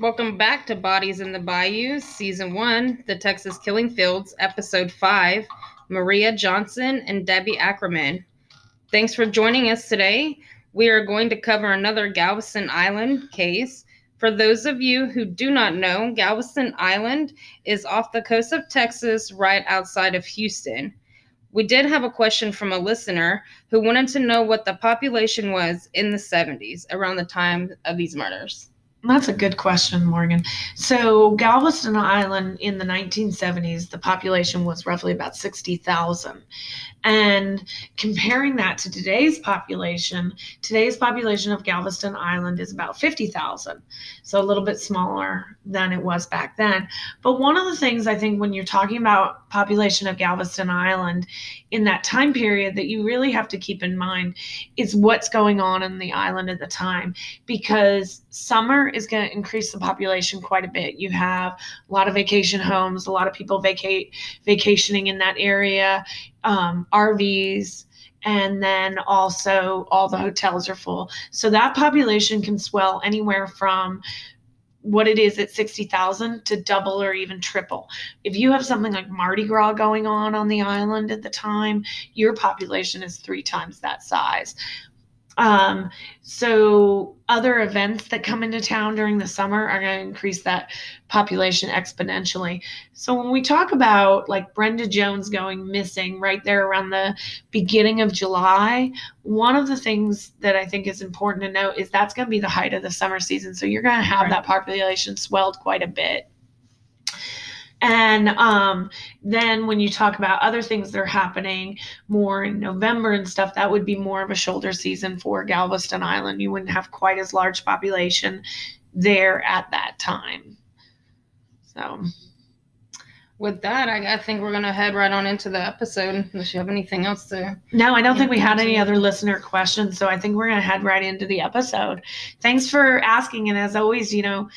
Welcome back to Bodies in the Bayou, Season 1, The Texas Killing Fields, Episode 5, Maria Johnson and Debbie Ackerman. Thanks for joining us today. We are going to cover another Galveston Island case. For those of you who do not know, Galveston Island is off the coast of Texas, right outside of Houston. We did have a question from a listener who wanted to know what the population was in the 70s, around the time of these murders. That's a good question, Morgan. So, Galveston Island in the 1970s, the population was roughly about 60,000. And comparing that to today's population, today's population of Galveston Island is about 50,000. So, a little bit smaller than it was back then. But one of the things I think when you're talking about population of Galveston Island in that time period that you really have to keep in mind is what's going on in the island at the time because summer is going to increase the population quite a bit. You have a lot of vacation homes, a lot of people vacate vacationing in that area, um, RVs, and then also all the hotels are full. So that population can swell anywhere from what it is at 60,000 to double or even triple. If you have something like Mardi Gras going on on the island at the time, your population is three times that size. Um, so other events that come into town during the summer are going to increase that population exponentially. So when we talk about like Brenda Jones going missing right there around the beginning of July, one of the things that I think is important to note is that's going to be the height of the summer season. So you're going to have right. that population swelled quite a bit. And um, then when you talk about other things that are happening more in November and stuff, that would be more of a shoulder season for Galveston Island. You wouldn't have quite as large population there at that time. So with that, I, I, think we're going to head right on into the episode unless you have anything else to. No, I don't think we had any other listener questions. So I think we're going to head right into the episode. Thanks for asking. And as always, you know,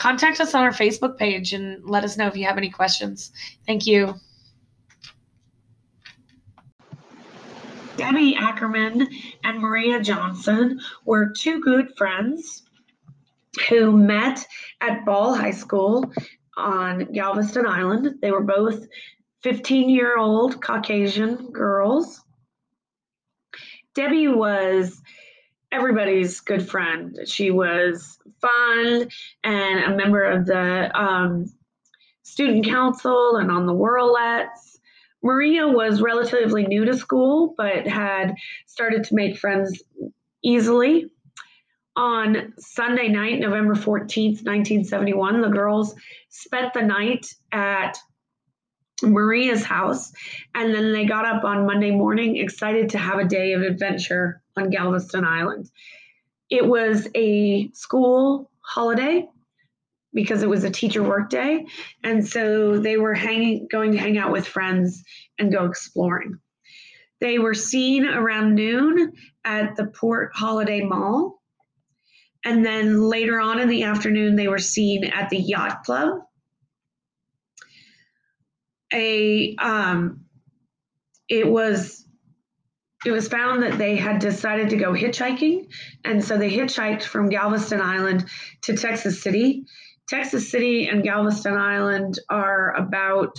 contact us on our Facebook page and let us know if you have any questions. Thank you. Debbie Ackerman and Maria Johnson were two good friends who met at Ball High School on Galveston Island. They were both 15 year old Caucasian girls. Debbie was everybody's good friend. She was fun and a member of the um, student council and on the Whirlettes. Maria was relatively new to school, but had started to make friends easily. On Sunday night, November 14th, 1971, the girls spent the night at Maria's house, and then they got up on Monday morning excited to have a day of adventure on Galveston Island. It was a school holiday because it was a teacher work day, and so they were hanging, going to hang out with friends and go exploring. They were seen around noon at the Port Holiday Mall. And then later on in the afternoon, they were seen at the Yacht Club a um, it was it was found that they had decided to go hitchhiking. And so they hitchhiked from galveston island to texas city. Texas city and galveston island are about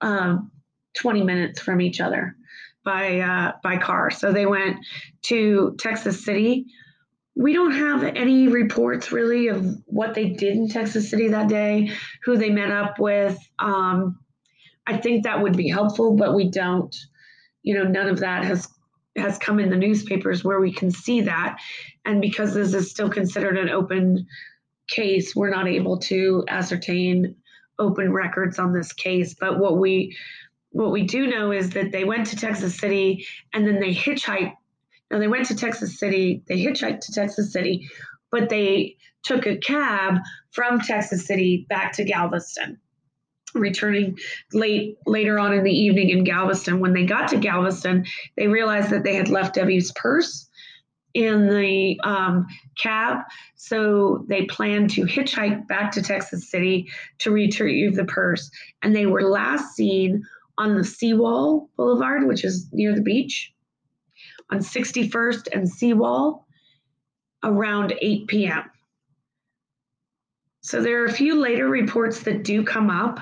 um, 20 minutes from each other by uh, by car. So they went to texas city. We don't have any reports really of what they did in texas city that day who they met up with. Um, I think that would be helpful, but we don't. You know, none of that has has come in the newspapers where we can see that. And because this is still considered an open case, we're not able to ascertain open records on this case. But what we what we do know is that they went to Texas City and then they hitchhiked. Now they went to Texas City, they hitchhiked to Texas City, but they took a cab from Texas City back to Galveston returning late later on in the evening in Galveston. When they got to Galveston, they realized that they had left Debbie's purse in the um, cab. So they planned to hitchhike back to Texas City to retrieve the purse. And they were last seen on the Seawall Boulevard, which is near the beach, on 61st and Seawall around 8 p.m. So there are a few later reports that do come up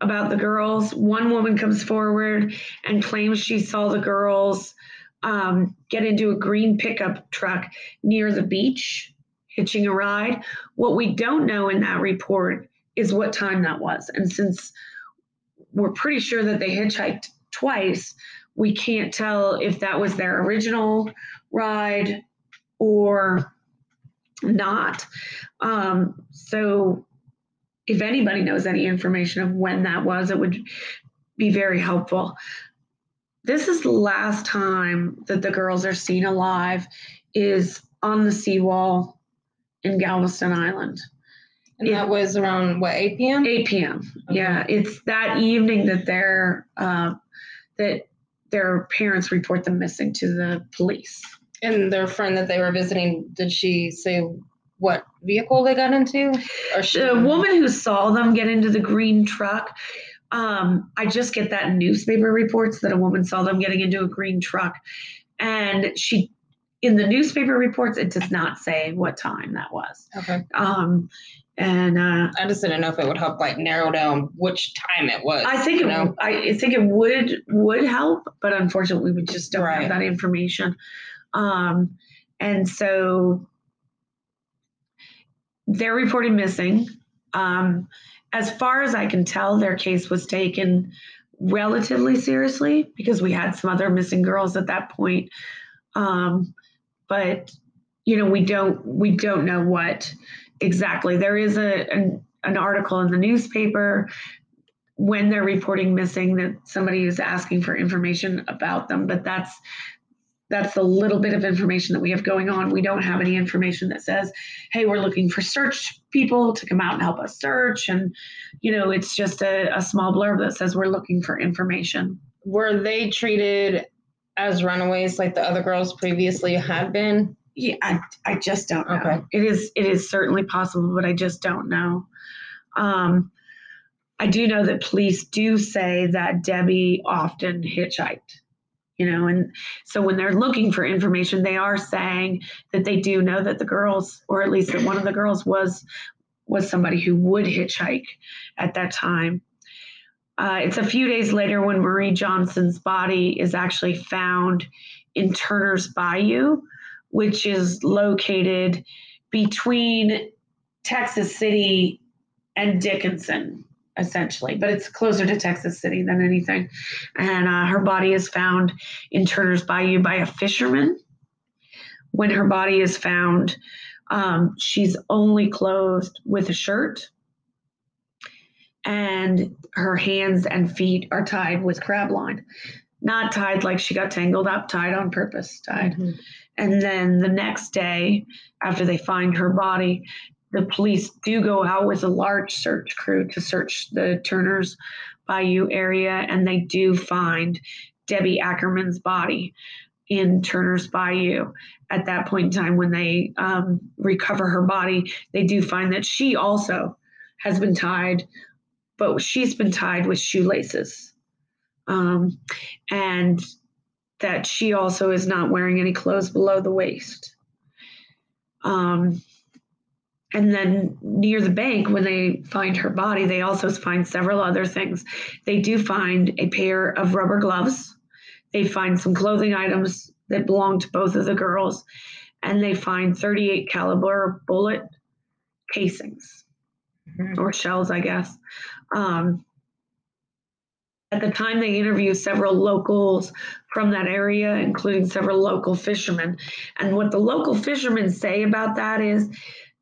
about the girls. One woman comes forward and claims she saw the girls um, get into a green pickup truck near the beach, hitching a ride. What we don't know in that report is what time that was. And since we're pretty sure that they hitchhiked twice, we can't tell if that was their original ride or not. Um, so, if anybody knows any information of when that was, it would be very helpful. This is the last time that the girls are seen alive is on the seawall in Galveston Island. And that was around what 8 p.m. 8 p.m. Okay. Yeah, it's that evening that their uh, that their parents report them missing to the police. And their friend that they were visiting, did she say what vehicle they got into? Or she, The woman who saw them get into the green truck, um, I just get that in newspaper reports that a woman saw them getting into a green truck, and she. In the newspaper reports, it does not say what time that was. Okay. Um, and uh, I just didn't know if it would help like narrow down which time it was. I think it, know? I think it would would help, but unfortunately, we just don't Right. have that information. Um, and so they're reported missing. Um, as far as I can tell, their case was taken relatively seriously because we had some other missing girls at that point. Um, but you know, we don't we don't know what exactly. There is a an, an article in the newspaper when they're reporting missing that somebody is asking for information about them, but that's that's a little bit of information that we have going on. We don't have any information that says, "Hey, we're looking for search people to come out and help us search," and you know, it's just a, a small blurb that says we're looking for information. were they treated as runaways like the other girls previously had been? Yeah, I, I just don't know. Okay. It is it is certainly possible, but I just don't know. Um, I do know that police do say that Debbie often hitchhiked. You know, and so when they're looking for information, they are saying that they do know that the girls, or at least that one of the girls was was somebody who would hitchhike at that time. Uh, it's a few days later when Marie Johnson's body is actually found in Turner's Bayou, which is located between Texas City and Dickinson, essentially, but it's closer to Texas City than anything. And uh, her body is found in Turner's Bayou by a fisherman. When her body is found, um, she's only clothed with a shirt, and her hands and feet are tied with crab line. Not tied like she got tangled up, tied on purpose, tied. And then the next day, after they find her body, the police do go out with a large search crew to search the Turner's Bayou area, and they do find Debbie Ackerman's body in Turner's Bayou. At that point in time, when they um, recover her body, they do find that she also has been tied, but she's been tied with shoelaces. Um, and that she also is not wearing any clothes below the waist. Um, and then near the bank, when they find her body, they also find several other things. They do find a pair of rubber gloves. They find some clothing items that belong to both of the girls, and they find 38 caliber bullet casings Mhm. or shells, I guess. Um, at the time, they interviewed several locals from that area, including several local fishermen. And what the local fishermen say about that is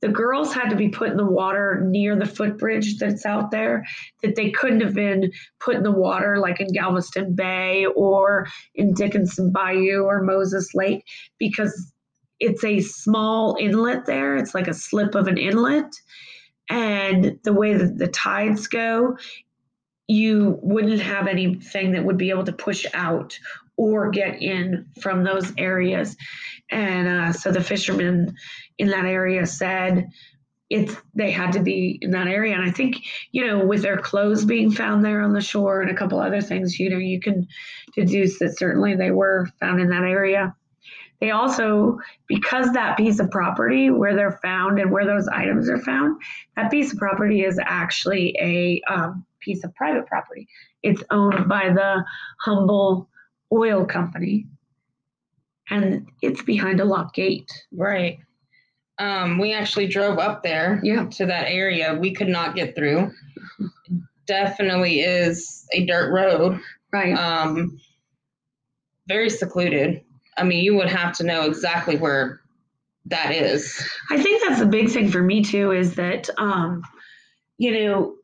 the girls had to be put in the water near the footbridge that's out there, that they couldn't have been put in the water like in Galveston Bay or in Dickinson Bayou or Moses Lake because it's a small inlet there. It's like a slip of an inlet. And the way that the tides go, you wouldn't have anything that would be able to push out or get in from those areas. And uh, so the fishermen in that area said it's they had to be in that area. And I think you know with their clothes being found there on the shore and a couple other things, you know, you can deduce that certainly they were found in that area. They also, because that piece of property where they're found and where those items are found, that piece of property is actually a um, piece of private property. It's owned by the Humble Oil Company, and it's behind a locked gate. Right. Um, we actually drove up there Yeah. to that area. We could not get through. Definitely is a dirt road. Right. Um, very secluded. I mean, you would have to know exactly where that is. I think that's the big thing for me too is that um, you know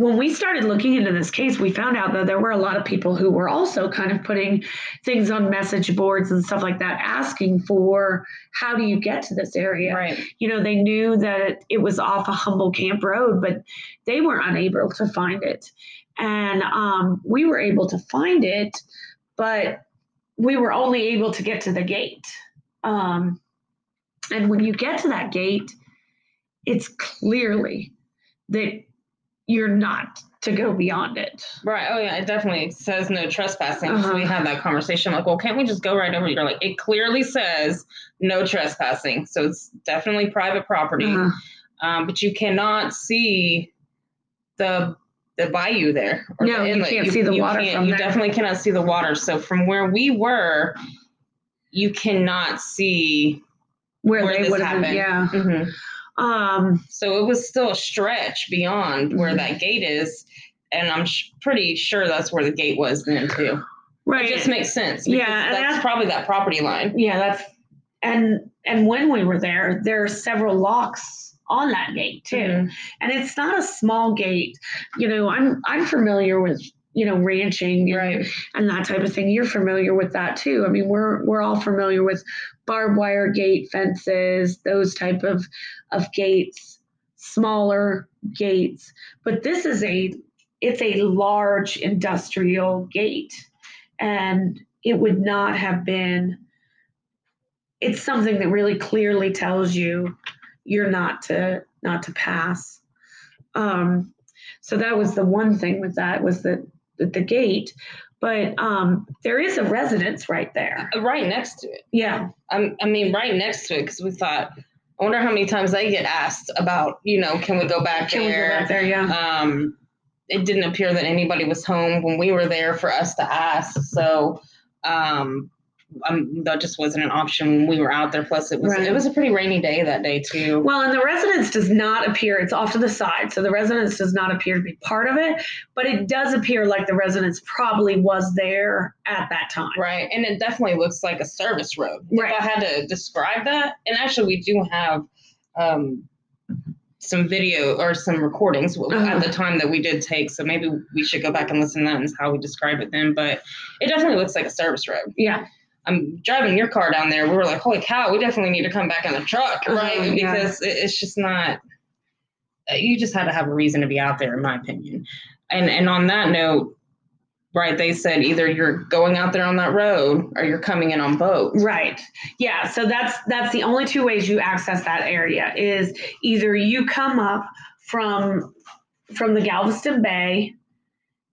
when we started looking into this case, we found out that there were a lot of people who were also kind of putting things on message boards and stuff like that, asking for how do you get to this area. Right. You know, they knew that it was off a Humble Camp Road, but they were unable to find it, and um, we were able to find it, but we were only able to get to the gate. Um, and when you get to that gate, it's clearly that you're not to go beyond it. Right. Oh yeah. It definitely says no trespassing. So Uh-huh. we had that conversation. Like, well, can't we just go right over? You're like, it clearly says no trespassing. So it's definitely private property. Uh-huh. Um, but you cannot see the the bayou there. or No, the you can't see the water from You there. definitely cannot see the water. So from where we were, you cannot see. Where, Where they this would have been, happened. yeah. Mhm. Um, So it was still a stretch beyond where Mhm. that gate is, and I'm sh- pretty sure that's where the gate was then too. right. It just makes sense. Yeah, and that's that's- probably that property line. yeah, that's and and when we were there, there are several locks on that gate too. Mhm. And it's not a small gate. You know, I'm I'm familiar with you know ranching and, Right. and that type of thing. You're familiar with that too. I mean, we're we're all familiar with barbed wire gate fences, those type of of gates, smaller gates. But this is a it's a large industrial gate, and it would not have been. It's something that really clearly tells you you're not to not to pass. Um, so that was the one thing with that was that the, gate, but um, there is a residence right there. Right next to it. Yeah, I'm, I mean, right next to it because we thought, I wonder how many times they get asked about, you know, can we go back can we go there? back there? Yeah, Um, it didn't appear that anybody was home when we were there for us to ask. So um, um, that just wasn't an option when we were out there. Plus, it was Right. it was a pretty rainy day that day too. Well, and the residence does not appear, it's off to the side. So the residence does not appear to be part of it, but it does appear like the residence probably was there at that time. Right, and it definitely looks like a service road. Right. If I had to describe that, and actually, we do have um, some video or some recordings Uh-huh. at the time that we did take. So maybe we should go back and listen to that and how we describe it then. But it definitely looks like a service road. Yeah. I'm driving your car down there. We were like, holy cow, we definitely need to come back in the truck, right? yeah. Because it, it's just not. uh, You just had to have a reason to be out there, in my opinion. And and on that note, right? They said either you're going out there on that road or you're coming in on boat. Right. Yeah. So that's that's the only two ways you access that area is either you come up from from the Galveston Bay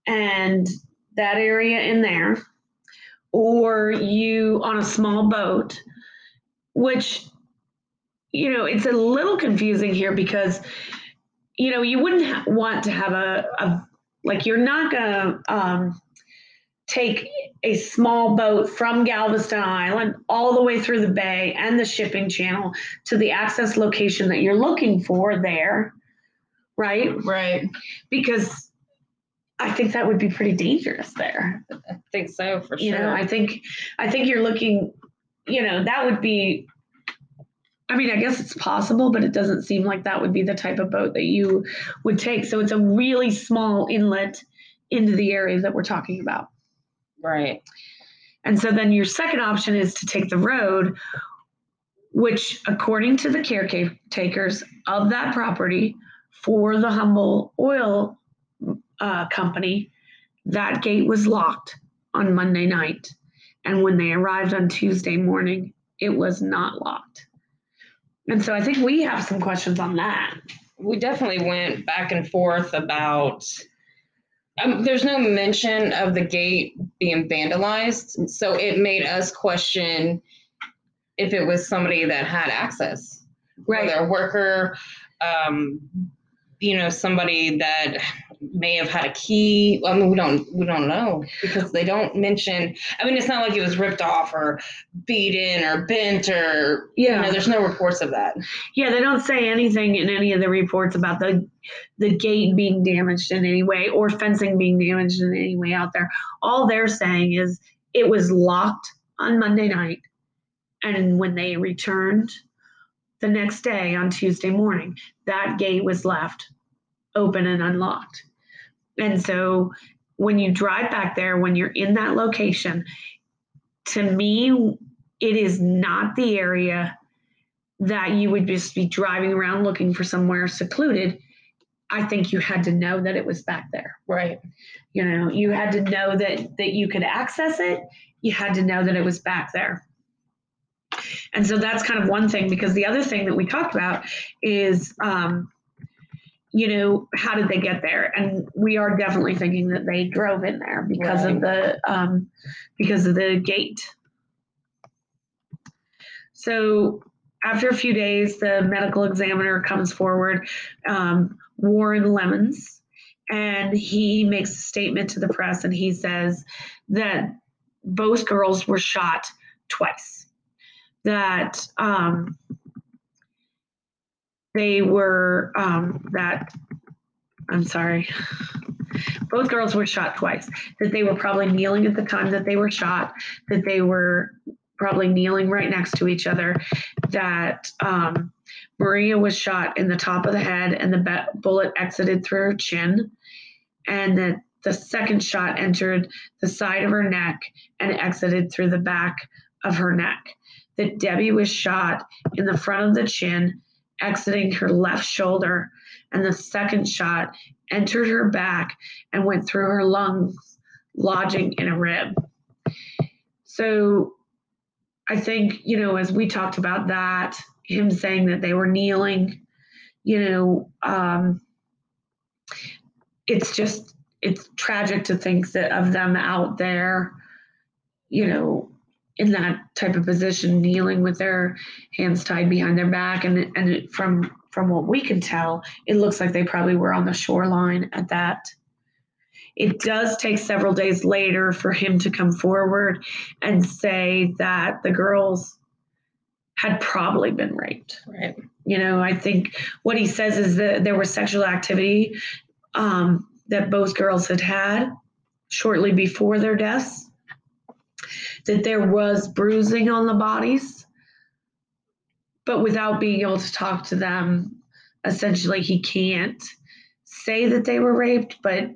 and that area in there, or you on a small boat, which you know it's a little confusing here because you know you wouldn't ha- want to have a, a like you're not gonna um, take a small boat from Galveston Island all the way through the bay and the shipping channel to the access location that you're looking for there, right? Right. Because I think that would be pretty dangerous there. I think so for sure. You know, I think I think you're looking, you know, that would be I mean, I guess it's possible, but it doesn't seem like that would be the type of boat that you would take. So it's a really small inlet into the area that we're talking about. right. And so then your second option is to take the road, which, according to the caretakers of that property for the Humble Oil uh, Company, that gate was locked on Monday night. And when they arrived on Tuesday morning, it was not locked. And so I think we have some questions on that. We definitely went back and forth about. Um, there's no mention of the gate being vandalized, so it made us question if it was somebody that had access, whether a worker, um, you know, somebody that may have had a key. I mean, we don't we don't know because they don't mention. I mean, it's not like it was ripped off or beaten or bent or you Yeah. know. There's no reports of that. Yeah, they don't say anything in any of the reports about the the gate being damaged in any way or fencing being damaged in any way out there. All they're saying is it was locked on Monday night, and when they returned the next day on Tuesday morning, that gate was left open and unlocked. And so when you drive back there, when you're in that location, to me, it is not the area that you would just be driving around looking for somewhere secluded. I think you had to know that it was back there. Right. You know, you had to know that that you could access it. You had to know that it was back there. And so that's kind of one thing because the other thing that we talked about is um, you know, how did they get there? And we are definitely thinking that they drove in there because of the um, because of the gate. So after a few days, the medical examiner comes forward, um, Warren Lemons, and he makes a statement to the press and he says that both girls were shot twice. That um, they were, um, that, I'm sorry, both girls were shot twice. That they were probably kneeling at the time that they were shot, that they were probably kneeling right next to each other, that um, Maria was shot in the top of the head and the bullet exited through her chin, and that the second shot entered the side of her neck and exited through the back of her neck. That Debbie was shot in the front of the chin, exiting her left shoulder, and the second shot entered her back and went through her lungs, lodging in a rib. So I think, you know, as we talked about that, him saying that they were kneeling, you know, um, it's just, it's tragic to think that of them out there, you know, in that type of position, kneeling with their hands tied behind their back. And, and it, from, from what we can tell, it looks like they probably were on the shoreline at that. It does take several days later for him to come forward and say that the girls had probably been raped. Right. You know, I think what he says is that there was sexual activity um, that both girls had had shortly before their deaths, that there was bruising on the bodies, but without being able to talk to them, essentially he can't say that they were raped, but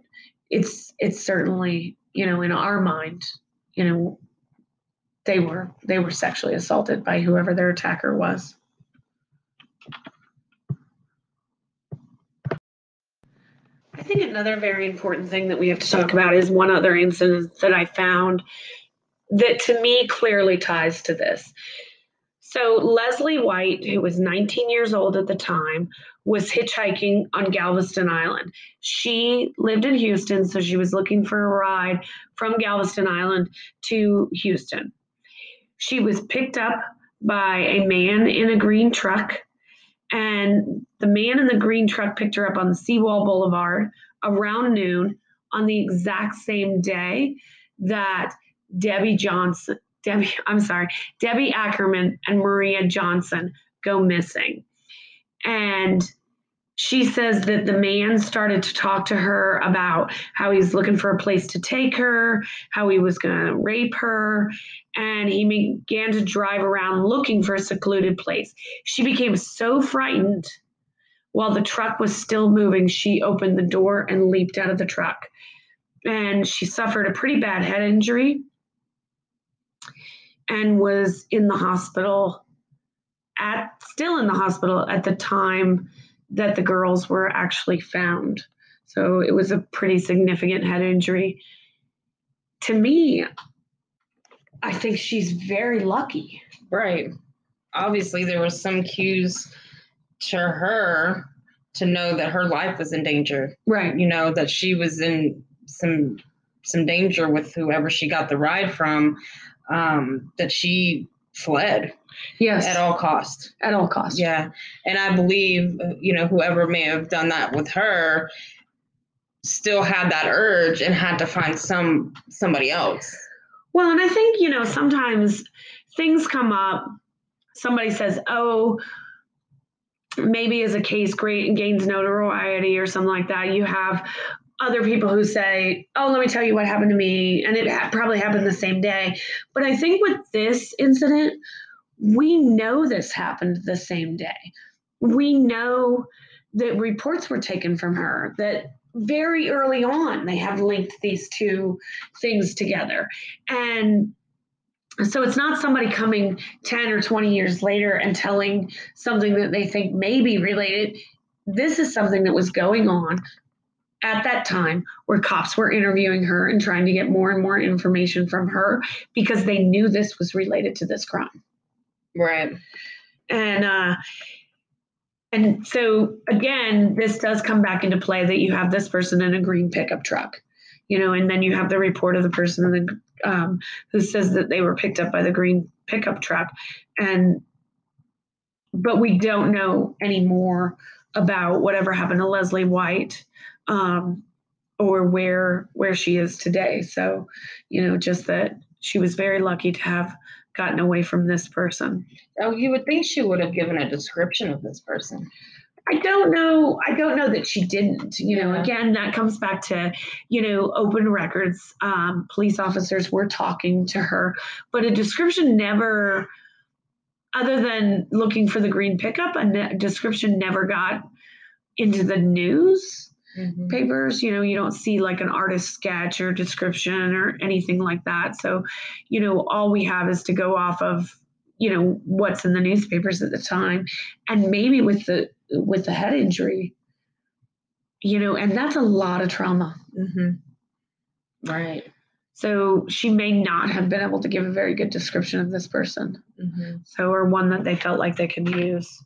it's it's certainly you know in our mind you know they were they were sexually assaulted by whoever their attacker was. I think another very important thing that we have to talk about is one other incident that i found that to me clearly ties to this. So leslie white who was 19 years old at the time was hitchhiking on galveston island. She lived in houston so she was looking for a ride from galveston island to houston. She was picked up by a man in a green truck, and the man in the green truck picked her up on the Seawall Boulevard around noon on the exact same day that Debbie Johnson, Debbie, I'm sorry, Debbie Ackerman and Maria Johnson go missing. And she says that the man started to talk to her about how he's looking for a place to take her, how he was going to rape her, and he began to drive around looking for a secluded place. She became so frightened while the truck was still moving, she opened the door and leaped out of the truck. And she suffered a pretty bad head injury and was in the hospital at still in the hospital at the time that the girls were actually found. So it was a pretty significant head injury. To me, I think she's very lucky. Right. Obviously, there was some cues to her to know that her life was in danger. Right. You know that she was in some some danger with whoever she got the ride from. Um, that she fled Yes. at all costs. At all costs. Yeah, and I believe you know whoever may have done that with her still had that urge and had to find some somebody else. Well, and I think, you know, sometimes things come up. Somebody says, oh, maybe as a case great gains notoriety or something like that, you have other people who say, oh, let me tell you what happened to me. And it ha- probably happened the same day. But I think with this incident, we know this happened the same day. We know that reports were taken from her, that very early on they have linked these two things together. And so it's not somebody coming 10 or 20 years later and telling something that they think may be related. This is something that was going on at that time where cops were interviewing her and trying to get more and more information from her because they knew this was related to this crime. Right. And uh and so again, this does come back into play that you have this person in a green pickup truck, you know, and then you have the report of the person in the, um, who says that they were picked up by the green pickup truck, and but we don't know any more about whatever happened to Leslie White, um, or where where she is today. So, you know, just that she was very lucky to have gotten away from this person. Oh, you would think she would have given a description of this person. I don't know. I don't know that she didn't. You know, Yeah. again, that comes back to, you know, open records. Um, police officers were talking to her, but a description never, other than looking for the green pickup, a ne- description never got into the news papers. You know, you don't see like an artist sketch or description or anything like that. So, you know, all we have is to go off of, you know, what's in the newspapers at the time, and maybe with the with the head injury, you know, and that's a lot of trauma. hmm Right. So she may not have been able to give a very good description of this person. hmm So, or one that they felt like they could use.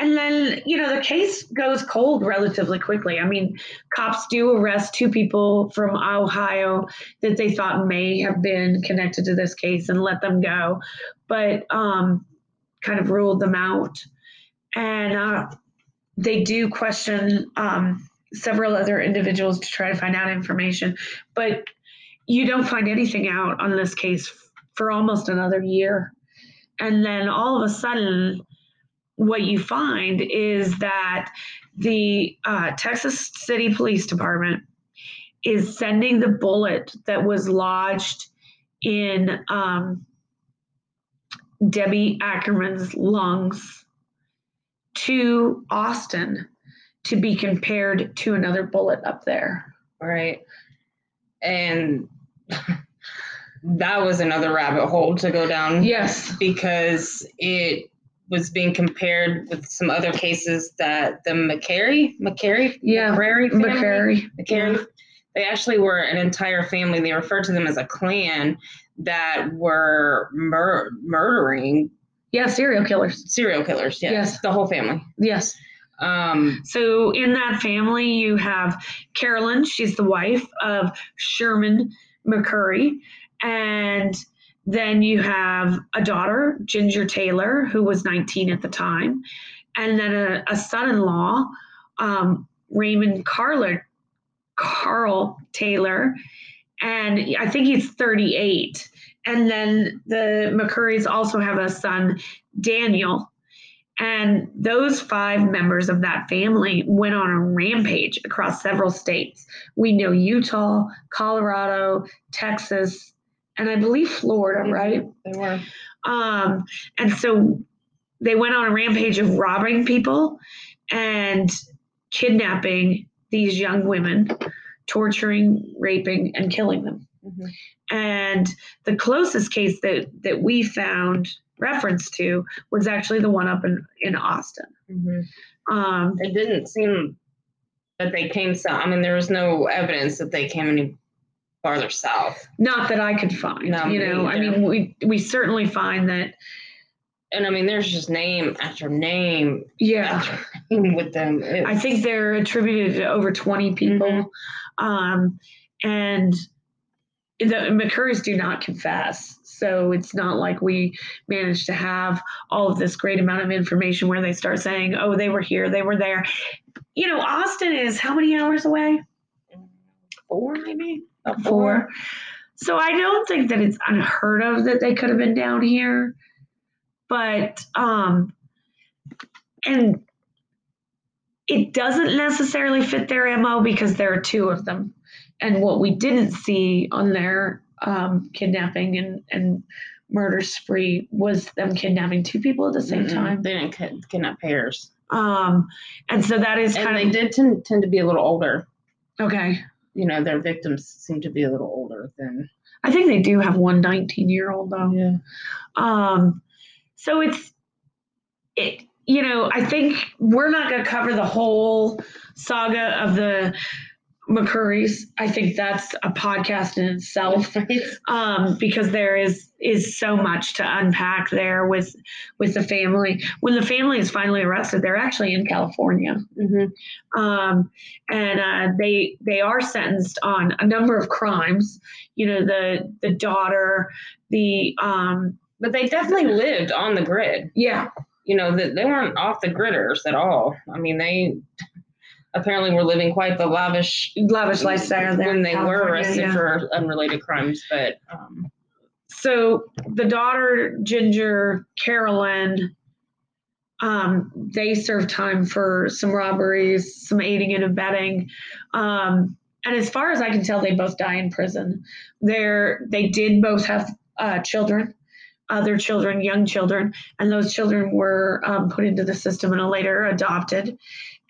And then, you know, the case goes cold relatively quickly. I mean, cops do arrest two people from Ohio that they thought may have been connected to this case and let them go, but um, kind of ruled them out. And uh, they do question um, several other individuals to try to find out information, but you don't find anything out on this case for almost another year. And then all of a sudden, what you find is that the uh, Texas City Police Department is sending the bullet that was lodged in um, Debbie Ackerman's lungs to Austin to be compared to another bullet up there. Right. And that was another rabbit hole to go down Yes. because it was being compared with some other cases that the McCary, McCary, Yeah. McCrary family, McCary. McCary, they actually were an entire family. They referred to them as a clan that were mur- murdering Yeah, serial killers. serial killers. Yes, Yes. the whole family. Yes. Um, So in that family, you have Carolyn. She's the wife of Sherman McCurry, and then you have a daughter, Ginger Taylor, who was 19 at the time, and then a, a son-in-law, um, Raymond Carler, Carl Taylor, and I think he's 38. And then the McCurrys also have a son, Daniel, and those five members of that family went on a rampage across several states. We know Utah, Colorado, Texas, and I believe Florida, right? they were. Um, and so they went on a rampage of robbing people and kidnapping these young women, torturing, raping, and killing them. Mhm. And the closest case that that we found reference to was actually the one up in in Austin. Mhm. Um, It didn't seem that they came So I mean, there was no evidence that they came any farther south. not that I could find. No, you know, I mean, we we certainly find that. And I mean, there's just name after name Yeah, after name with them. It I think they're attributed to over twenty people, Mhm. um, and the McCurrys do not confess. So it's not like we managed to have all of this great amount of information where they start saying, oh, they were here, they were there. You know, Austin is how many hours away? Four, maybe? About Four. So I don't think that it's unheard of that they could have been down here. But, um, and it doesn't necessarily fit their MO because there are two of them. And what we didn't see on their um, kidnapping and, and murder spree was them kidnapping two people at the same Mm-mm, time. They didn't kid- kidnap pairs. Um, and so that is And kind they of did tend, tend to be a little older. okay. You know, their victims seem to be a little older than. I think they do have one 19 year old though. Yeah. Um, so it's it. You know, I think we're not going to cover the whole saga of the McCurrys. I think that's a podcast in itself. um, because there is is so much to unpack there with with the family. When the family is finally arrested, they're actually in California, hmm um, and uh, they they are sentenced on a number of crimes. You know, the the daughter, the um, But they definitely lived on the grid. yeah, You know, that they weren't off the gridders at all. I mean, they apparently we were living quite the lavish lavish lifestyle there when they were arrested yeah. for unrelated crimes. But um, so the daughter ginger carolyn um, they served time for some robberies some aiding and abetting um, and as far as i can tell they both die in prison They're, they did both have uh, children other children young children and those children were um, put into the system and later adopted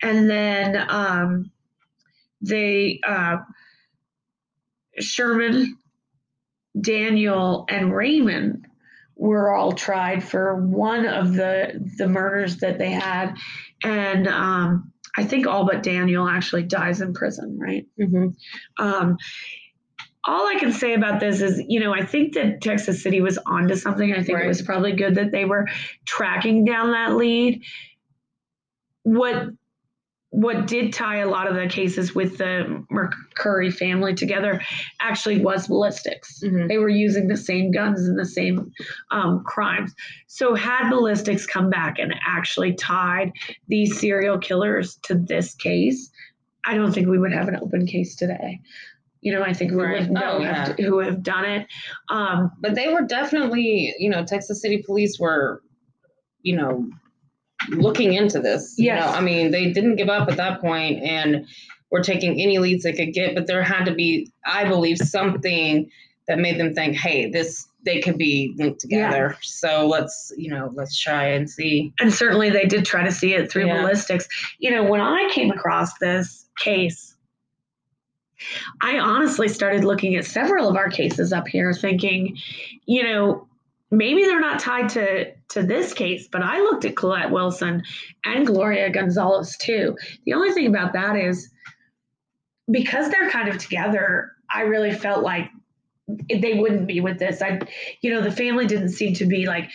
and then um, they uh, sherman Daniel and Raymond were all tried for one of the the murders that they had, and um, I think all but Daniel actually dies in prison. Right. Um, all I can say about this is, you know, I think that Texas City was onto something. I think Right. it was probably good that they were tracking down that lead. What what did tie a lot of the cases with the McCurry family together actually was ballistics. Mhm. They were using the same guns and the same um, crimes. So, had ballistics come back and actually tied these serial killers to this case, I don't think we would have an open case today. You know, I think we Right. would know Oh, have who have done it. Um, but they were definitely, you know, Texas City police were, you know, looking into this. You know, I mean, they didn't give up at that point and were taking any leads they could get, but there had to be, I believe, something that made them think, hey, this they could be linked together. So let's, you know, let's try and see. and certainly they did try to see it through Yeah. ballistics. You know, when I came across this case, I honestly started looking at several of our cases up here, thinking, you know, maybe they're not tied to to this case, but I looked at Colette Wilson and Gloria Gonzalez too. The only thing about that is because they're kind of together, I really felt like they wouldn't be with this. I, you know, the family didn't seem to be like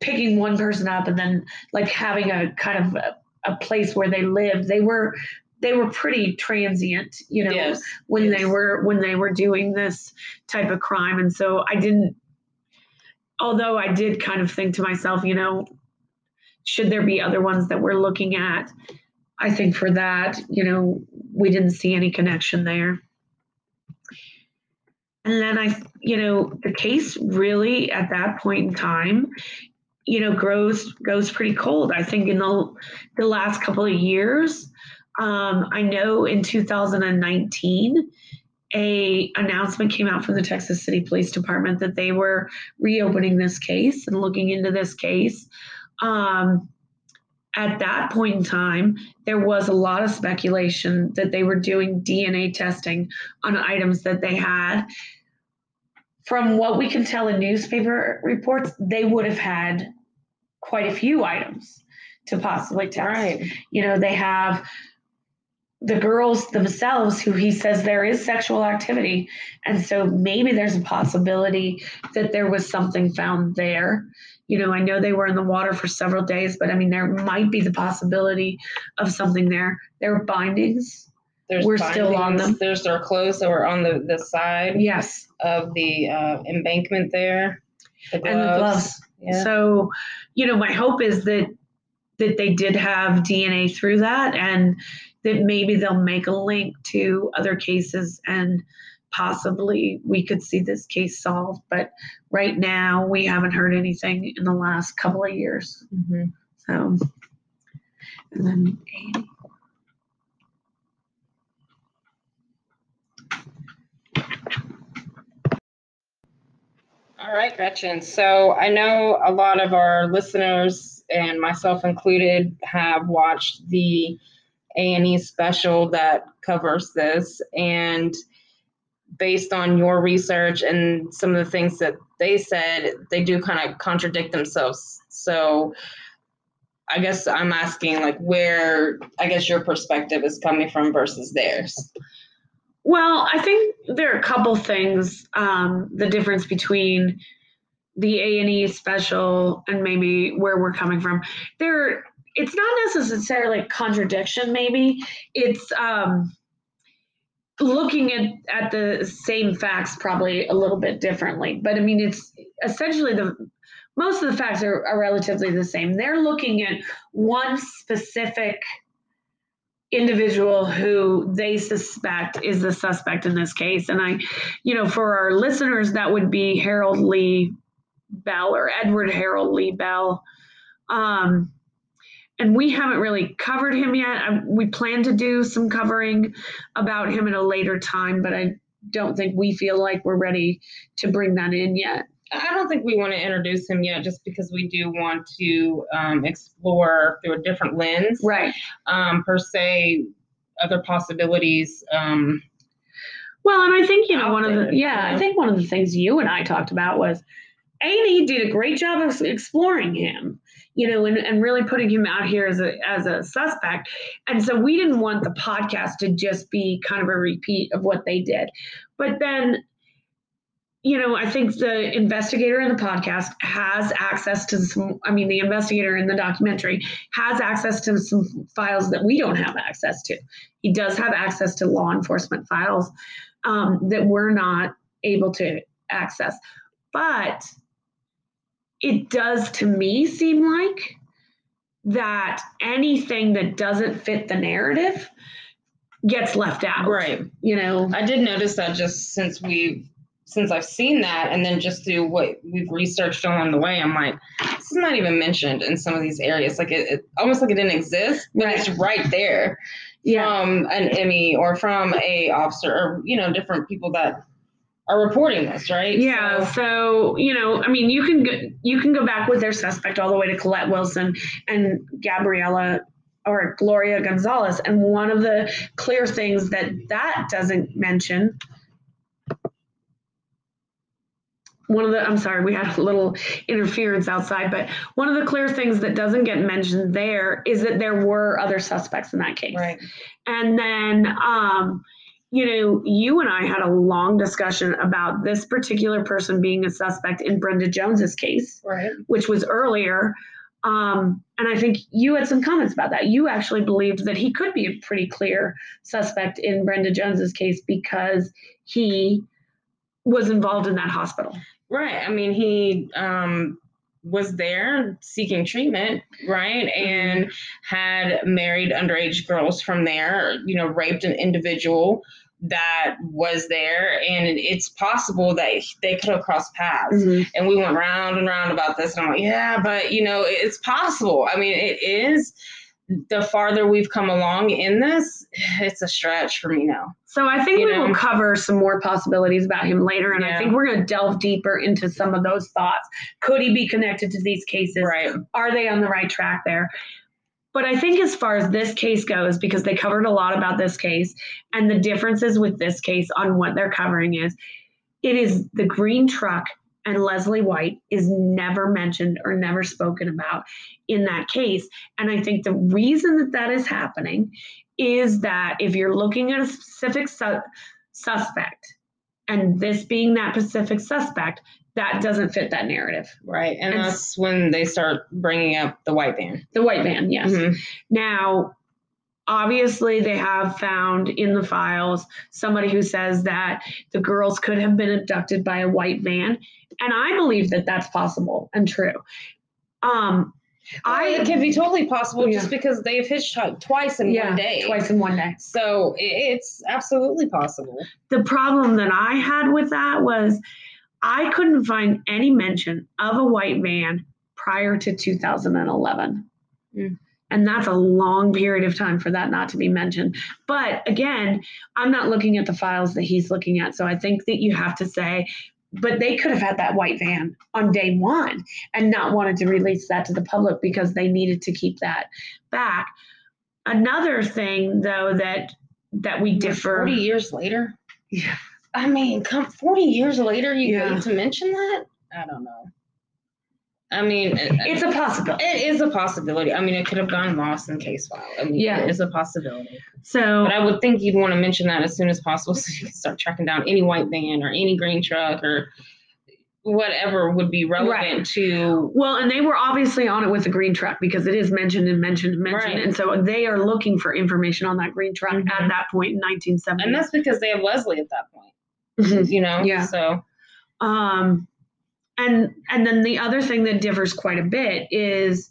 picking one person up and then like having a kind of a, a place where they lived. They were they were pretty transient, you know, yes. when they were when they were doing this type of crime and so i didn't although i did kind of think to myself you know should there be other ones that we're looking at? I think for that you know we didn't see any connection there. And then i you know the case really at that point in time you know grows goes pretty cold. I think in the the last couple of years um, I know in 2019, a announcement came out from the Texas City Police Department that they were reopening this case and looking into this case. Um, at that point in time, there was a lot of speculation that they were doing DNA testing on items that they had. From what we can tell in newspaper reports, they would have had quite a few items to possibly test Right. you know they have the girls themselves who he says there is sexual activity and so maybe there's a possibility that there was something found there you know i know they were in the water for several days but i mean there might be the possibility of something there there were bindings There's We're still on bindings. them. There's their clothes that were on the, the side yes of the uh, embankment there. The and the gloves. Yeah. So, you know, my hope is that that they did have DNA through that and that maybe they'll make a link to other cases and possibly we could see this case solved. But right now we haven't heard anything in the last couple of years. Mhm. So and then 80. All right, Gretchen. So I know a lot of our listeners and myself included have watched the A&E special that covers this and based on your research and some of the things that they said, they do kind of contradict themselves. So I guess I'm asking like where I guess your perspective is coming from versus theirs. Well, I think there are a couple things. Um, the difference between the A and E special and maybe where we're coming from. There, it's not necessarily a contradiction. Maybe it's um, looking at at the same facts probably a little bit differently. But I mean, it's essentially the most of the facts are, are relatively the same. They're looking at one specific individual who they suspect is the suspect in this case. And I, you know, for our listeners, that would be Harold Lee Bell or Edward Harold Lee Bell. Um, and we haven't really covered him yet. I, we plan to do some covering about him at a later time, but I don't think we feel like we're ready to bring that in yet. I don't think we want to introduce him yet, just because we do want to um, explore through a different lens, Right. um, per se, other possibilities. Um, Well, and I think you know one of the yeah, you I think one of the things you and I talked about was A&E did a great job of exploring him, you know, and, and really putting him out here as a as a suspect. And so we didn't want the podcast to just be kind of a repeat of what they did. But then you know, I think the investigator in the podcast has access to some, I mean, the investigator in the documentary has access to some files that we don't have access to. He does have access to law enforcement files um, that we're not able to access. But it does to me seem like that anything that doesn't fit the narrative gets left out. right. You know, I did notice that just since we've since I've seen that, and then just through what we've researched along the way, I'm like, this is not even mentioned in some of these areas. Like it, it almost like it didn't exist, but it's right there yeah. from an ME or from a officer or you know different people that are reporting this, right? Yeah, So- so you know, I mean, you can go, you can go back with their suspect all the way to Colette Wilson and Gabriela or Gloria Gonzalez, and one of the clear things that that doesn't mention. One of the, I'm sorry, we had a little interference outside, but one of the clear things that doesn't get mentioned there is that there were other suspects in that case. right. And then, um, you know, you and I had a long discussion about this particular person being a suspect in Brenda Jones's case, Right. which was earlier. Um, and I think you had some comments about that. You actually believed that he could be a pretty clear suspect in Brenda Jones's case because he was involved in that hospital. Right. I mean, he um, was there seeking treatment, right? And had married underage girls from there, you know, raped an individual that was there. And it's possible that they could have crossed paths. Mm-hmm. And we went round and round about this. And I'm like, yeah, but, you know, it's possible. I mean, it is. The farther we've come along in this, it's a stretch for me now. So I think You we know? will cover some more possibilities about him later, and I think we're going to delve deeper into some of those thoughts. Could he be connected to these cases? Right. Are they on the right track there? But I think as far as this case goes, because they covered a lot about this case, and the differences with this case on what they're covering is, it is the green truck and Leslie White is never mentioned or never spoken about in that case. And I think the reason that that is happening is that if you're looking at a specific su- suspect, and this being that specific suspect, that doesn't fit that narrative. Right. And And- that's when they start bringing up the white van. The white man, yes. Mhm. Now, obviously they have found in the files somebody who says that the girls could have been abducted by a white van and i believe that that's possible and true um I, it can be totally possible Yeah. just because they've hitchhiked twice in yeah one day. twice in one day So it's absolutely possible. the problem that i had with that was i couldn't find any mention of a white van prior to 2011 Mm. and that's a long period of time for that not to be mentioned but again i'm not looking at the files that he's looking at so i think that you have to say but they could have had that white van on day one and not wanted to release that to the public because they needed to keep that back another thing though that that we differ 40 years later? Yeah. I mean, come 40 years later, you Yeah. need to mention that? I don't know. I mean, it, it's a possibility it is a possibility. I mean, it could have gone lost in case file. I mean, Yeah. it is a possibility. so But I would think you'd want to mention that as soon as possible so you can start tracking down any white van or any green truck or whatever would be relevant Right. to. Well, and they were obviously on it with the green truck because it is mentioned and mentioned and mentioned. Right. And so they are looking for information on that green truck Mhm. at that point in 1970. And that's because they have Leslie at that point, Mhm. you know? Yeah. So, um, and and then the other thing that differs quite a bit is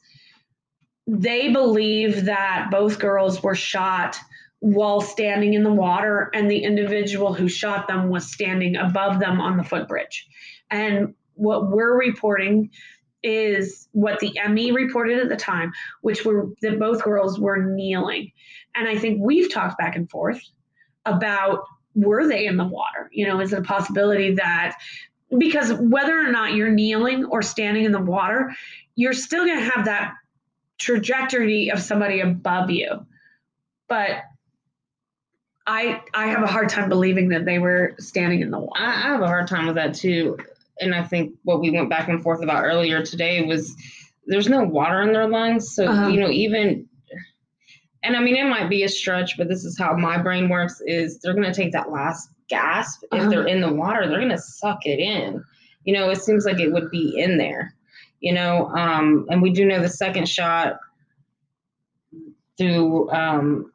they believe that both girls were shot while standing in the water and the individual who shot them was standing above them on the footbridge. And what we're reporting is what the ME reported at the time, which were that both girls were kneeling. And I think we've talked back and forth about were they in the water? You know, is it a possibility that because whether or not you're kneeling or standing in the water, you're still going to have that trajectory of somebody above you. But I I have a hard time believing that they were standing in the water. I, I have a hard time with that too. And I think what we went back and forth about earlier today was there's no water in their lungs. So, Uh-huh. you know, even, and I mean, it might be a stretch, but this is how my brain works is they're going to take that last gasp. Uh-huh. If they're in the water, they're going to suck it in. You know, it seems like it would be in there, you know, um, and we do know the second shot through um,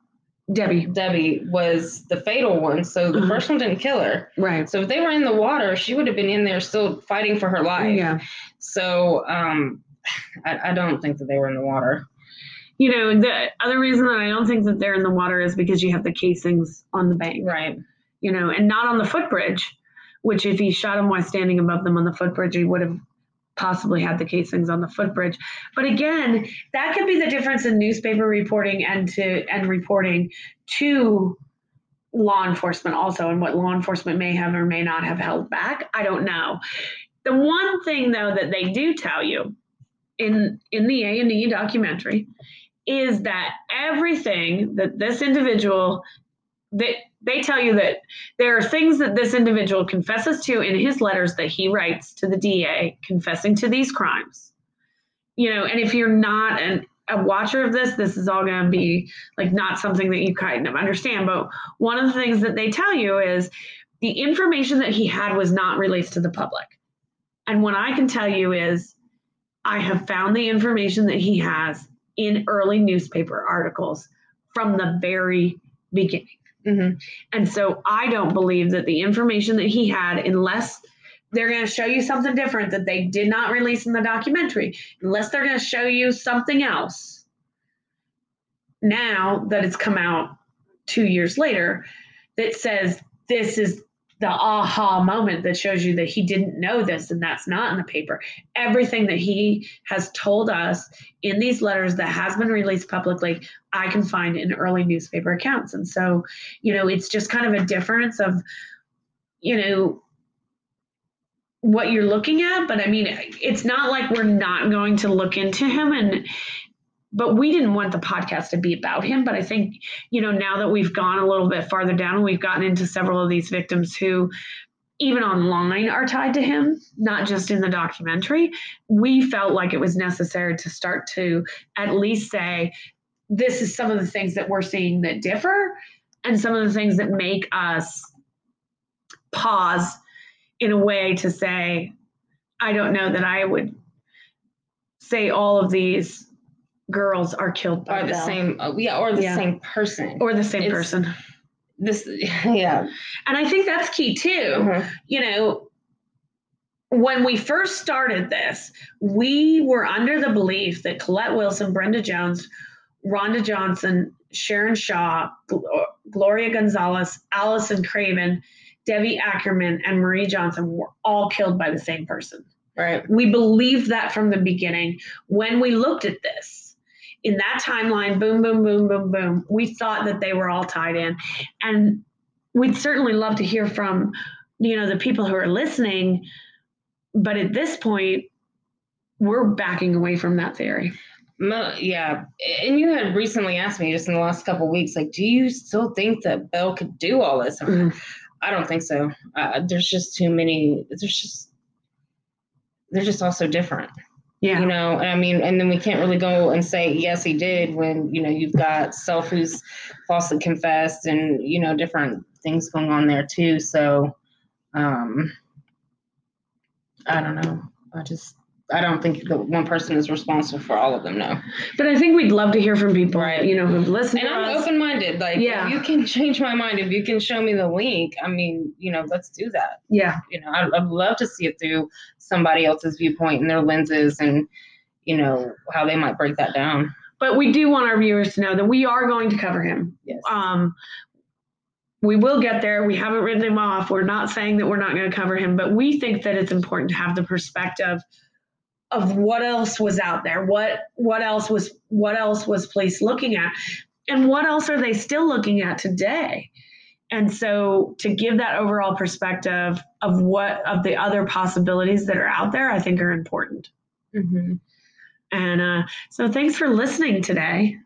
Debbie, Debbie was the fatal one. So the Uh-huh. first one didn't kill her. right? So if they were in the water, she would have been in there still fighting for her life. Yeah. So um, I, I don't think that they were in the water. You know, the other reason that I don't think that they're in the water is because you have the casings on the bank. Right. you know, and not on the footbridge, which if he shot him while standing above them on the footbridge, he would have possibly had the casings on the footbridge. But again, that could be the difference in newspaper reporting and to and reporting to law enforcement also and what law enforcement may have or may not have held back. I don't know. The one thing though that they do tell you in in the A and E documentary is that everything that this individual that they tell you that there are things that this individual confesses to in his letters that he writes to the DA confessing to these crimes. You know, and if you're not an, a watcher of this, this is all going to be like not something that you kind of understand. But one of the things that they tell you is the information that he had was not released to the public. And what I can tell you is I have found the information that he has in early newspaper articles from the very beginning. Mm-hmm. And so I don't believe that the information that he had, unless they're going to show you something different that they did not release in the documentary, unless they're going to show you something else now that it's come out two years later that says this is the aha moment that shows you that he didn't know this and that's not in the paper. Everything that he has told us in these letters that has been released publicly, I can find in early newspaper accounts. And so, you know, it's just kind of a difference of, you know, what you're looking at. But I mean, it's not like we're not going to look into him and, but we didn't want the podcast to be about him. But I think, you know, now that we've gone a little bit farther down and we've gotten into several of these victims who, even online, are tied to him, not just in the documentary, we felt like it was necessary to start to at least say, this is some of the things that we're seeing that differ and some of the things that make us pause in a way to say, I don't know that I would say all of these girls are killed by the Bell. same, uh, yeah, or the Yeah. same person. or the same It's- person. this, yeah. And I think that's key too. Mhm. You know, when we first started this, we were under the belief that Colette Wilson, Brenda Jones, Rhonda Johnson, Sharon Shaw, Gloria Gonzalez, Allison Craven, Debbie Ackerman, and Marie Johnson were all killed by the same person. Right. We believed that from the beginning. When we looked at this, in that timeline, boom, boom, boom, boom, boom, we thought that they were all tied in. And we'd certainly love to hear from, you know, the people who are listening. But at this point, we're backing away from that theory. Mo- yeah, and you had recently asked me just in the last couple of weeks, like, do you still think that Bell could do all this? Mhm. I don't think so. Uh, there's just too many. There's just they're just all so different, Yeah. you know. I mean, and then we can't really go and say yes, he did when you know you've got self who's falsely confessed, and you know different things going on there too. So, um, I don't know. I just I don't think that one person is responsible for all of them. No. But I think we'd love to hear from people, Right. you know, who've listened And I'm open minded. Like, Yeah. if you can change my mind, if you can show me the link, I mean, you know, let's do that. yeah. You know, I'd, I'd love to see it through somebody else's viewpoint and their lenses and, you know, how they might break that down. But we do want our viewers to know that we are going to cover him. Yes. Um, we will get there. We haven't written him off. We're not saying that we're not going to cover him, but we think that it's important to have the perspective of what else was out there. What what else was what else was police looking at, and what else are they still looking at today? And so to give that overall perspective of what of the other possibilities that are out there, I think are important. mm-hmm. And uh, so thanks for listening today.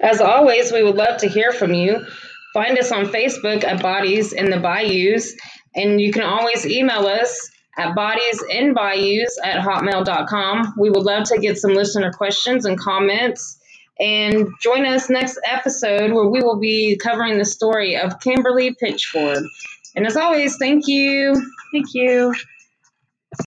As always, we would love to hear from you. Find us on Facebook at Bodies in the Bayous, and you can always email us at bodiesinbayous at hotmail.com. We would love to get some listener questions and comments. And join us next episode where we will be covering the story of Kimberly Pitchford. And as always, thank you. Thank you.